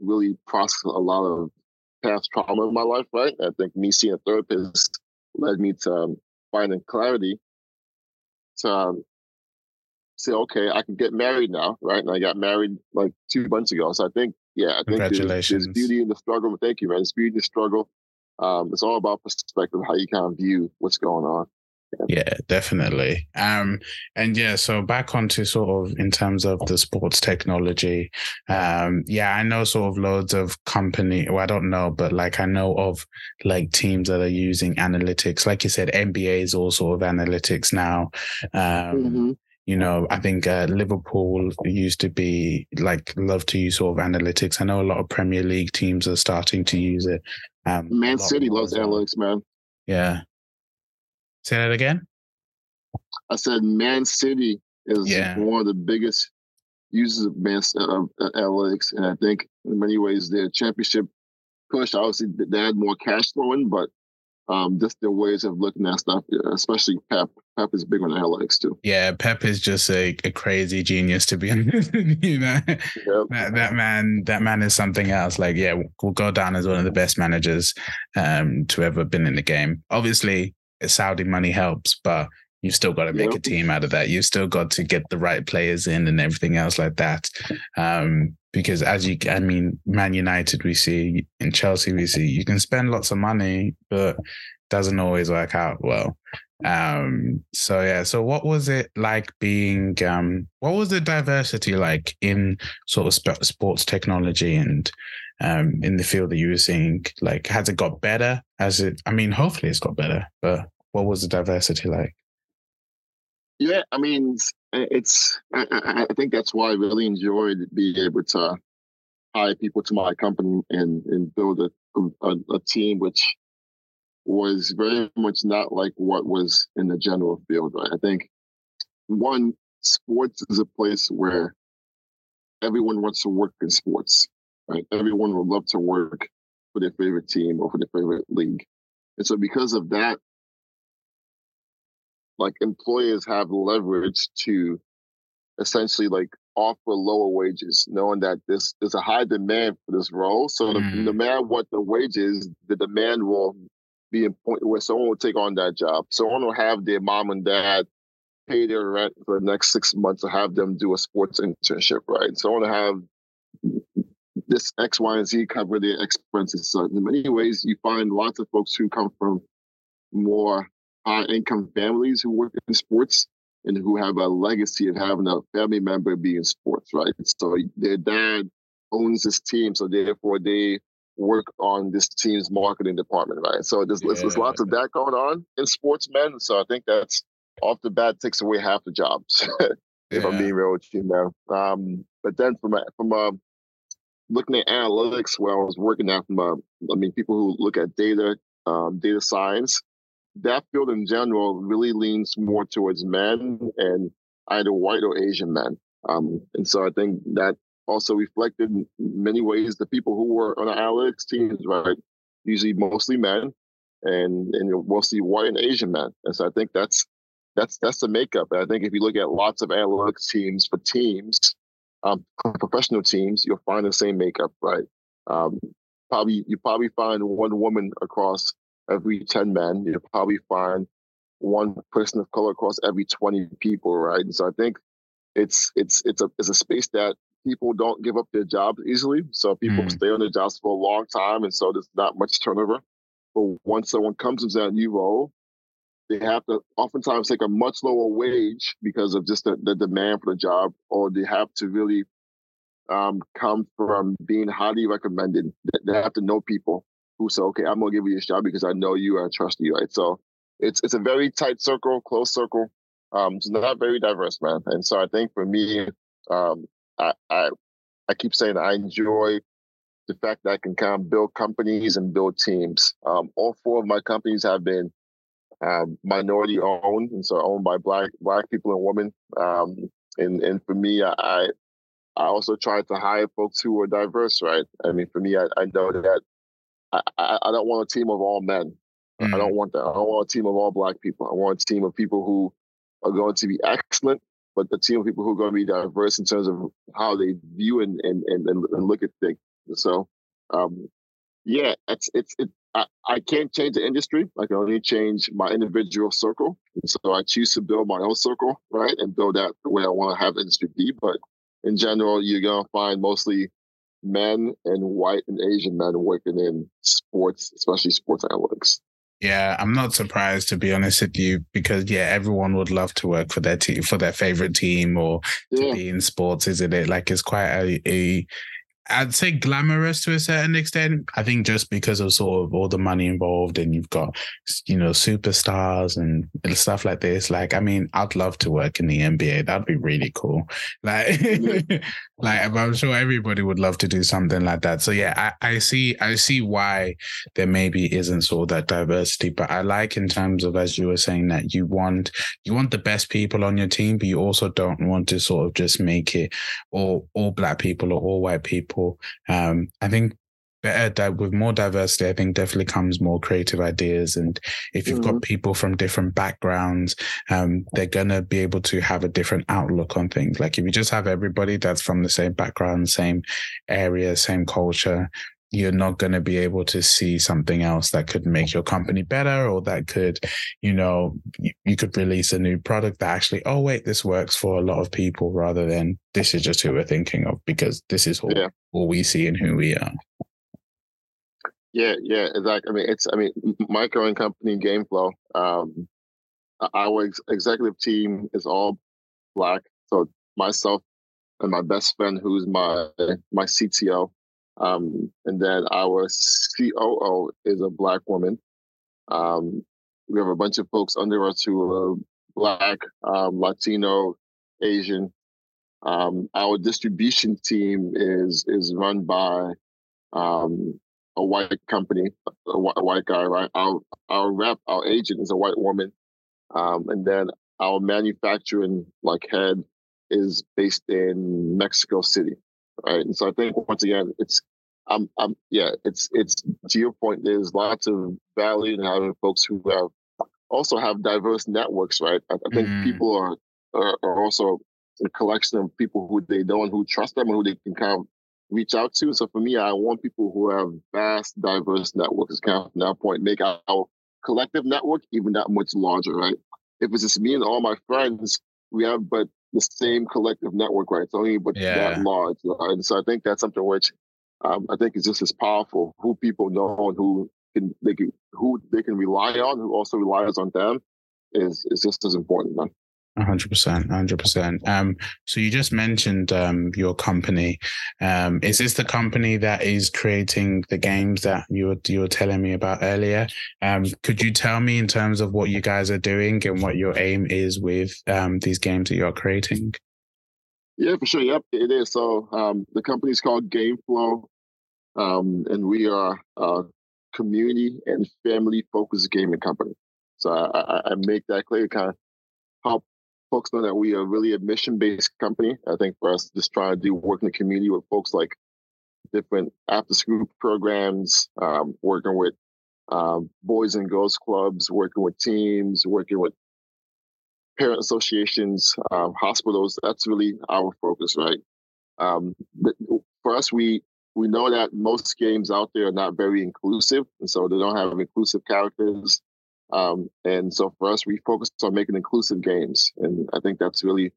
A: really process a lot of past trauma in my life, right? I think me seeing a therapist led me to um, finding clarity to um, say, okay, I can get married now, right? And I got married like two months ago. So I think, yeah, I think there's, there's, beauty in the struggle. Thank you, man. There's beauty in the struggle. Um, it's all about perspective, how you kind of view what's going on.
B: Yeah, definitely. Um, and yeah, so back onto sort of in terms of the sports technology. Um, yeah, I know sort of loads of company. Well, I don't know, but like I know of like teams that are using analytics. Like you said, NBA is all sort of analytics now. Um, mm-hmm. You know, I think uh, Liverpool used to be like love to use sort of analytics. I know a lot of Premier League teams are starting to use it.
A: Um, Man City loves analytics, man.
B: Yeah. Say that again.
A: I said Man City is
B: Yeah.
A: one of the biggest users of man of uh, analytics, and I think in many ways their championship push. Obviously, they had more cash flowing, but um, just their ways of looking at stuff, especially Pep. Pep is big on analytics too.
B: Yeah, Pep is just a, a crazy genius to be honest. you know,
A: Yep.
B: that, that man, that man is something else. Like, yeah, will go down as one of the best managers um, to ever been in the game. Obviously, Saudi money helps, but you've still got to make
A: Yep.
B: a team out of that. You've still got to get the right players in and everything else like that. Um, because as you, I mean, Man United, we see in Chelsea, we see you can spend lots of money, but doesn't always work out well. Um, so yeah, so what was it like being um what was the diversity like in sort of sp- sports technology and um in the field that you were seeing? Like has it got better? Has it I mean hopefully it's got better, but what was the diversity like?
A: Yeah, I mean, it's- I I think that's why I really enjoyed being able to hire people to my company and and build a a, a team which was very much not like what was in the general field. Right? I think one sports is a place where everyone wants to work in sports. Right? Everyone would love to work for their favorite team or for their favorite league, and so because of that, like employers have leverage to essentially like offer lower wages, knowing that this there's a high demand for this role. So the,
B: Mm.
A: no matter what the wage is, the demand will be in point where someone will take on that job. Someone will have their mom and dad pay their rent for the next six months to have them do a sports internship, right? Someone will have this X, Y, and Z cover their expenses. So in many ways, you find lots of folks who come from more high income families who work in sports and who have a legacy of having a family member be in sports, right? So their dad owns this team, so therefore they work on this team's marketing department, right? So there's, there's, there's lots of that going on in sports, man. So I think that's off the bat takes away half the jobs, if I'm being real with you now. Um, but then from a, from a, looking at analytics, where I was working at from a, I mean, people who look at data, um, data science, that field in general really leans more towards men and either white or Asian men. Um, and so I think that also reflected in many ways the people who were on the analytics teams, right? Usually mostly men and, and mostly white and Asian men. And so I think that's that's that's the makeup. And I think if you look at lots of analytics teams for teams, um, professional teams, you'll find the same makeup, right? Um, probably you probably find one woman across every 10 men. You'll probably find one person of color across every 20 people, right? And so I think it's it's it's a it's a space that people don't give up their jobs easily. So people
B: Mm.
A: stay on their jobs for a long time, and so there's not much turnover. But once someone comes into that new role, they have to oftentimes take a much lower wage because of just the, the demand for the job, or they have to really um, come from being highly recommended. They- have to know people who say, "Okay, I'm gonna give you this job because I know you and I trust you." Right? So it's it's a very tight circle, close circle. Um, it's not very diverse, man. And so I think for me, um, I, I I keep saying I enjoy the fact that I can kind of build companies and build teams. Um, all four of my companies have been um, minority owned, and so owned by black black people and women. Um, and and for me, I I also try to hire folks who are diverse, right? I mean, for me, I, I know that I, I, I don't want a team of all men. I
B: Mm.
A: don't want that. I don't want a team of all black people. I want a team of people who are going to be excellent, but the team of people who are going to be diverse in terms of how they view and and and, and and look at things. So, um, yeah, it's it's it. I, I can't change the industry. I can only change my individual circle. And so I choose to build my own circle, right, and build that the way I want to have industry be. But in general, you're gonna find mostly men and white and Asian men working in sports, especially sports analytics.
B: Yeah, I'm not surprised to be honest with you because yeah, everyone would love to work for their team for their favorite team or to be in sports, isn't it? Like it's quite a, a I'd say glamorous to a certain extent. I think just because of sort of all the money involved and you've got you know superstars and stuff like this. Like, I mean, I'd love to work in the NBA. That'd be really cool. Like, like I'm sure everybody would love to do something like that. So yeah, I, I see I see why there maybe isn't sort of that diversity, but I like in terms of as you were saying that you want you want the best people on your team, but you also don't want to sort of just make it all all black people or all white people. Um, I think better with more diversity, I think definitely comes more creative ideas. And if you've mm-hmm. got people from different backgrounds, um, they're gonna be able to have a different outlook on things. Like if you just have everybody that's from the same background, same area, same culture, you're not going to be able to see something else that could make your company better or that could you know you, you, could release a new product that actually oh wait this works for a lot of people rather than this is just who we're thinking of because this is all, yeah. all we see and who we are
A: yeah, yeah, exactly. I mean, it's I mean, my current company, GameFlow, um, our ex- executive team is all black. So myself and my best friend, who's my my CTO, um, and then our COO is a black woman. Um, we have a bunch of folks under us who are black, um, Latino, Asian. Um, our distribution team is is run by um, a white company, a, white guy, right? Our our rep, our agent is a white woman, um, and then our manufacturing like head is based in Mexico City, right? And so I think once again, it's I'm I'm yeah, it's it's to your point. There's lots of value in having folks who have also have diverse networks, right? I, I think mm. people are, are, are also a collection of people who they know and who trust them and who they can kind of reach out to. So for me, I want people who have vast, diverse networks. Kind of from that point, make our collective network even that much larger, right? If it's just me and all my friends, we have but the same collective network, right? It's only but yeah. that large, right? And so I think that's something which um, I think is just as powerful. Who people know and who can they can who they can rely on, who also relies on them, is is just as important. Man
B: hundred percent, hundred percent. Um, so you just mentioned um your company. Um, is this the company that is creating the games that you were you were telling me about earlier? Um, could you tell me in terms of what you guys are doing and what your aim is with um these games that you're creating?
A: Yeah, for sure. Yep, it is. So um, the company is called GameFlow, um, and we are a community and family focused gaming company. So I, I make that clear, kind of folks know that we are really a mission based company. I think for us, just trying to do work in the community with folks like different after school programs, um, working with um, boys and girls clubs, working with teams, working with parent associations, um, hospitals. That's really our focus, right? Um, for us, we we know that most games out there are not very inclusive, and so they don't have inclusive characters. Um, and so for us, we focus on making inclusive games. And I think that's really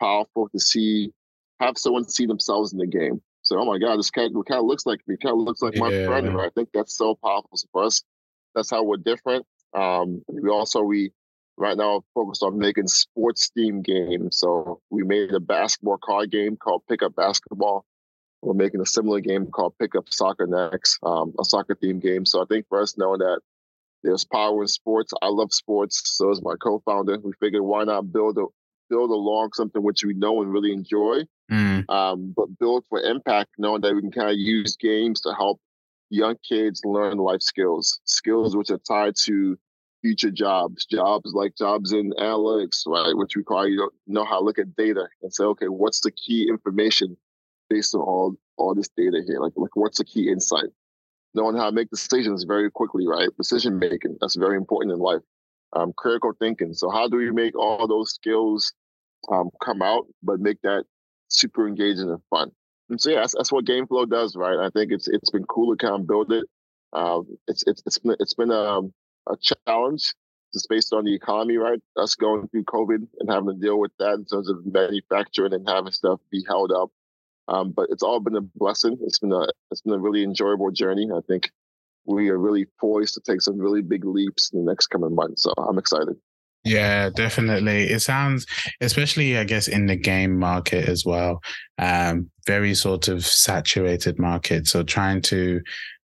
A: powerful to see, have someone see themselves in the game. So, oh my God, this cat kind of looks like me, kind of looks like my yeah. friend. I think that's so powerful so for us. That's how we're different. Um, we also, we right now focused on making sports themed games. So we made a basketball card game called Pickup Basketball. We're making a similar game called Pickup Soccer next, um, a soccer themed game. So I think for us knowing that there's power in sports. I love sports. So is my co-founder. We figured why not build a build along something which we know and really enjoy, mm. um, but build for impact, knowing that we can kind of use games to help young kids learn life skills, skills which are tied to future jobs, jobs like jobs in analytics, right, which require you to know how to look at data and say, okay, what's the key information based on all all this data here? Like, like what's the key insight? Knowing how to make decisions very quickly, right? Decision making, that's very important in life. Um, critical thinking. So how do we make all those skills um, come out, but make that super engaging and fun? And so yeah, that's, that's what GameFlow does, right? I think it's it's been cool to kind of build it. Um, it's it's it's been it's been a, um, a challenge just based on the economy, right? Us going through COVID and having to deal with that in terms of manufacturing and having stuff be held up. Um, but it's all been a blessing. It's been a it's been a really enjoyable journey. I think we are really poised to take some really big leaps in the next coming months. So I'm excited.
B: Yeah, definitely. It sounds, especially I guess in the game market as well, um, very sort of saturated market. So trying to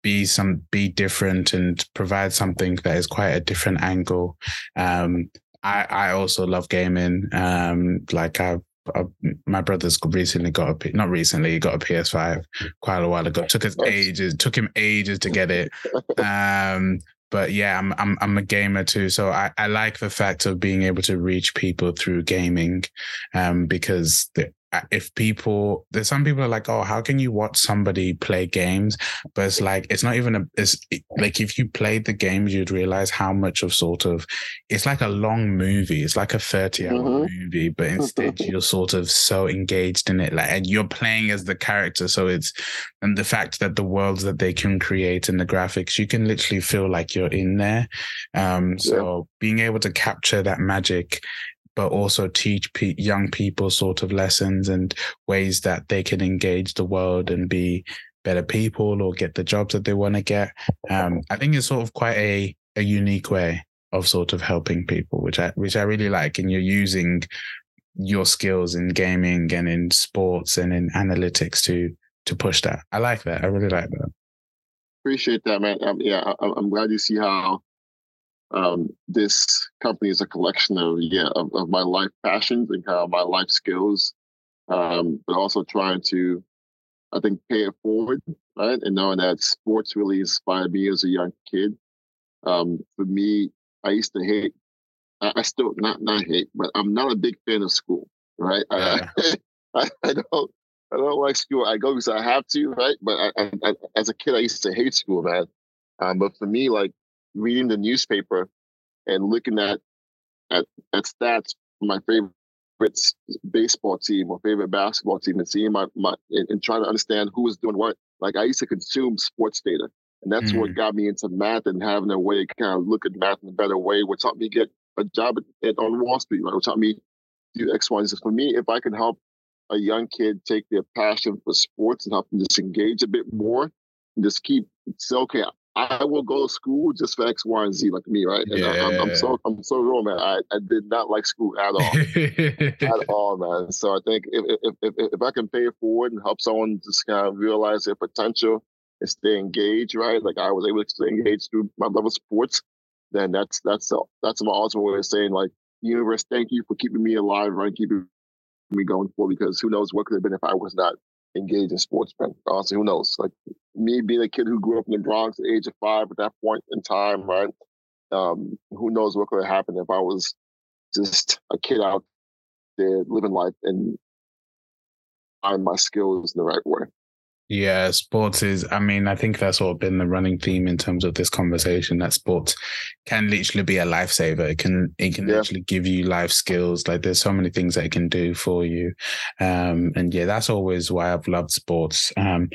B: be some be different and provide something that is quite a different angle. Um, I I also love gaming. Um, like I've uh, my brother's recently got a not recently he got a PS5 quite a while ago. Took us ages. Took him ages to get it. Um, but yeah, I'm I'm I'm a gamer too, so I, I like the fact of being able to reach people through gaming, um, because the, if people there's some people are like oh how can you watch somebody play games? But it's like it's not even a it's like if you played the games you'd realize how much of sort of it's like a long movie. It's like a 30 hour mm-hmm. movie but instead you're sort of so engaged in it like and you're playing as the character. So it's and the fact that the worlds that they can create and the graphics you can literally feel like you're in there. Um so yeah. being able to capture that magic but also teach young people sort of lessons and ways that they can engage the world and be better people or get the jobs that they want to get. Um, I think it's sort of quite a, a unique way of sort of helping people, which I which I really like. And you're using your skills in gaming and in sports and in analytics to to push that. I like that. I really like that.
A: Appreciate that, man. Um, yeah, I, I'm glad you see how um, this company is a collection of yeah of, of, my life passions and kind of my life skills, um, but also trying to, I think, pay it forward, right? And knowing that sports really inspired me as a young kid. Um, for me, I used to hate. I, I, still not not hate, but I'm not a big fan of school, right? Yeah. I, I, I don't. I don't like school. I go because I have to, right? But I, I, as a kid, I used to hate school, man. Um, but for me, like reading the newspaper and looking at at, at stats for my favorite baseball team or favorite basketball team and seeing my, my and, and trying to understand who was doing what. Like I used to consume sports data. And that's mm. what got me into math and having a way to kind of look at math in a better way. which taught me get a job at, at, on Wall Street, right? What taught me do X, Y, and Z. For me, if I can help a young kid take their passion for sports and help them just engage a bit more, and just keep say, okay, I will go to school just for X, Y, and Z, like me, right? And yeah. I, am so I'm so real, man. I, I did not like school at all, at all, man. So I think if, if if if I can pay it forward and help someone just kind of realize their potential and stay engaged, right? Like I was able to stay engaged through my love of sports, then that's that's that's my ultimate way of saying like, universe, thank you for keeping me alive, right? Keeping me going forward because who knows what could have been if I was not engaged in sports, man. Honestly, who knows? Like me being a kid who grew up in the Bronx at the age of five at that point in time, right? Um, who knows what could have happened if I was just a kid out there living life and find my skills in the right way.
B: Yeah, sports is, I mean, I think that's sort of been the running theme in terms of this conversation that sports can literally be a lifesaver. It can, it can yeah. literally give you life skills. Like there's so many things that it can do for you. Um, and yeah, that's always why I've loved sports. Um,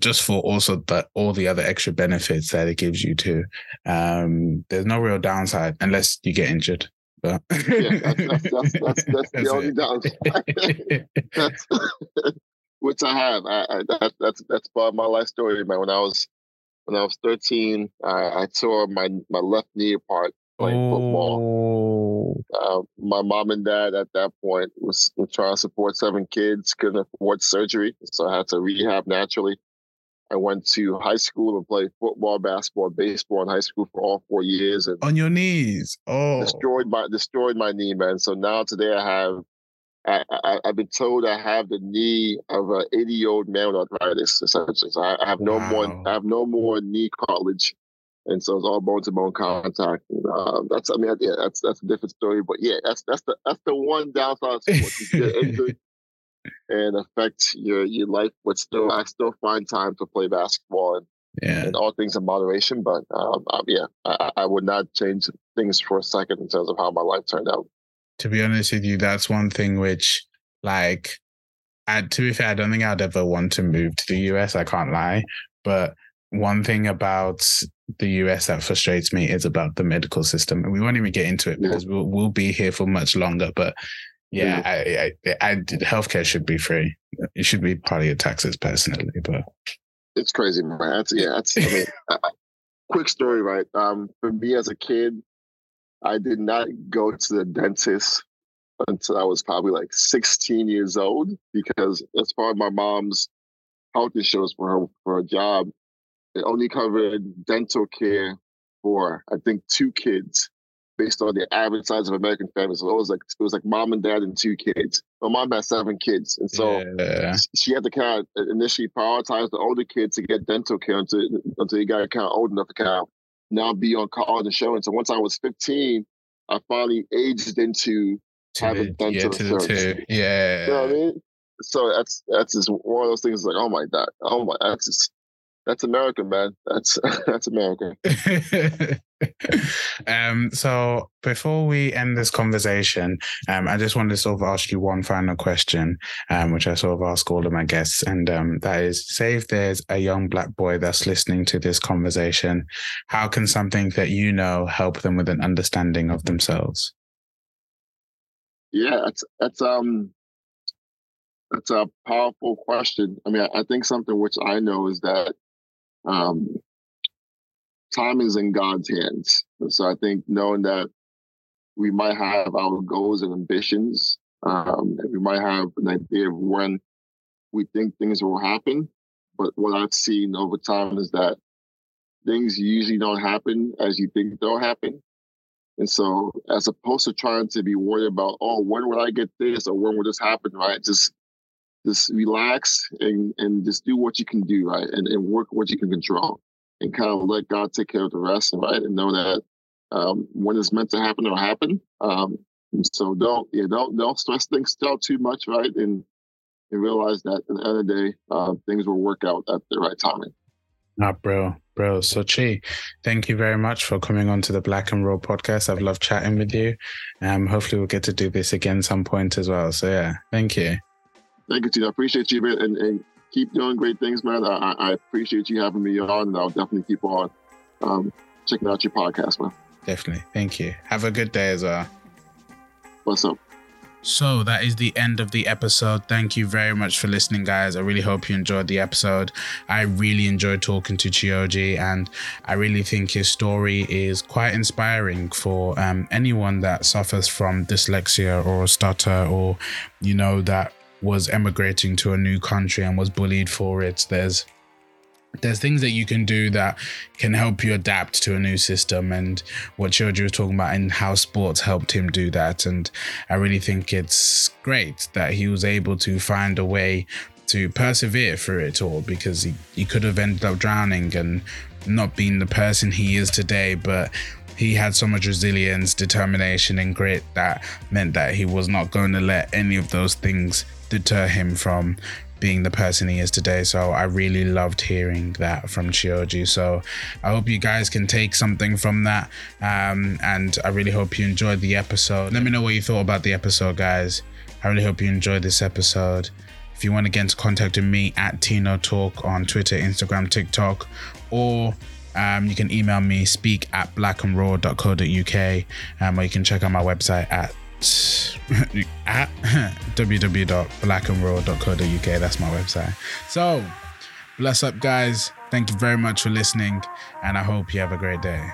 B: just for also the all the other extra benefits that it gives you too. Um, there's no real downside unless you get injured. But yeah, that's, that's, that's, that's the only
A: downside. which I have. I, I, that, that's that's part of my life story, man. When I was when I was 13, I, I tore my my left knee apart playing oh. football. Uh, my mom and dad at that point was, was trying to support seven kids, couldn't afford surgery, so I had to rehab naturally. I went to high school and played football, basketball, baseball in high school for all four years. And
B: on your knees, oh,
A: destroyed my destroyed my knee, man. So now today I have I, have been told I have the knee of an 80 year old man with arthritis, essentially. So I, I have no wow. more, I have no more knee cartilage, and so it's all bone to bone contact. And, uh, that's, I mean, yeah, that's that's a different story. But yeah, that's that's the that's the one downside of sports. You get injured and affect your your life, but still, I still find time to play basketball and. Yeah. And all things in moderation, but um, um, yeah, I, I would not change things for a second in terms of how my life turned out
B: to be honest with you, that's one thing which, like, I, to be fair, I don't think I'd ever want to move to the US. I can't lie. But one thing about the US that frustrates me is about the medical system. And we won't even get into it because we'll, we'll be here for much longer. But yeah, I, I, I, healthcare should be free. It should be part of your taxes personally. But
A: it's crazy, man. That's, yeah, that's, I mean, quick story, right? Um, for me as a kid, I did not go to the dentist until I was probably like 16 years old because as part of my mom's health insurance for her for a job, it only covered dental care for I think two kids. based on the average size of American families. So it was like it was like mom and dad and two kids. My mom had seven kids, and so
B: Yeah.
A: she had to kind of initially prioritize the older kids to get dental care until until he got kind of old enough to kind of now be on college show. And so once I was 15, I finally aged into
B: To
A: Have
B: the,
A: done
B: yeah,
A: to
B: to
A: the
B: the two. Yeah.
A: you know what I mean. So that's that's just one of those things. Like, oh my god, oh my, that's just, that's America, man. That's that's America.
B: um, so before we end this conversation, um, I just wanted to sort of ask you one final question, um, which I sort of ask all of my guests, and um, that is: say if there's a young black boy that's listening to this conversation, how can something that you know help them with an understanding of themselves?
A: Yeah, that's that's um that's a powerful question. I mean, I, I think something which I know is that um time is in God's hands. And so I think knowing that we might have our goals and ambitions, um, and we might have an idea of when we think things will happen. But what I've seen over time is that things usually don't happen as you think they'll happen. And so, as opposed to trying to be worried about, oh, when will I get this or when will this happen, right? Just, just relax and and just do what you can do, right? And and work what you can control, and kind of let God take care of the rest, right? And know that um, when it's meant to happen, it'll happen. Um, so don't yeah don't don't stress things out too much, right? And and realize that at the end of the day, uh, things will work out at the right timing.
B: Ah, bro, bro. So, Chi, thank you very much for coming on to the Black and Raww podcast. I've loved chatting with you. Um, hopefully, we'll get to do this again some point as well. So, yeah, thank you.
A: Thank you, Tino. I appreciate you, man, and, and keep doing great things, man. I, I I appreciate you having me on, and I'll definitely keep on um, checking out your podcast, man.
B: Definitely. Thank you. Have a good day as well.
A: What's up?
B: So that is the end of the episode. Thank you very much for listening, guys. I really hope you enjoyed the episode. I really enjoyed talking to Chioji, and I really think his story is quite inspiring for um, anyone that suffers from dyslexia or stutter, or you know that was emigrating to a new country and was bullied for it. There's there's things that you can do that can help you adapt to a new system. And what Choji was talking about and how sports helped him do that. And I really think it's great that he was able to find a way to persevere through it all because he, he could have ended up drowning and not being the person he is today. But he had so much resilience determination and grit that meant that he was not going to let any of those things deter him from being the person he is today. So I really loved hearing that from Chioji. So I hope you guys can take something from that. Um, and I really hope you enjoyed the episode. Let me know what you thought about the episode, guys. I really hope you enjoyed this episode. If you want to get into contact with me at Tino Talk on Twitter, Instagram, TikTok, or um, you can email me speak at blackandraw.co.uk um, or you can check out my website at at www.blackandraw.co.uk. That's my website. So, bless up, guys. Thank you very much for listening, and I hope you have a great day.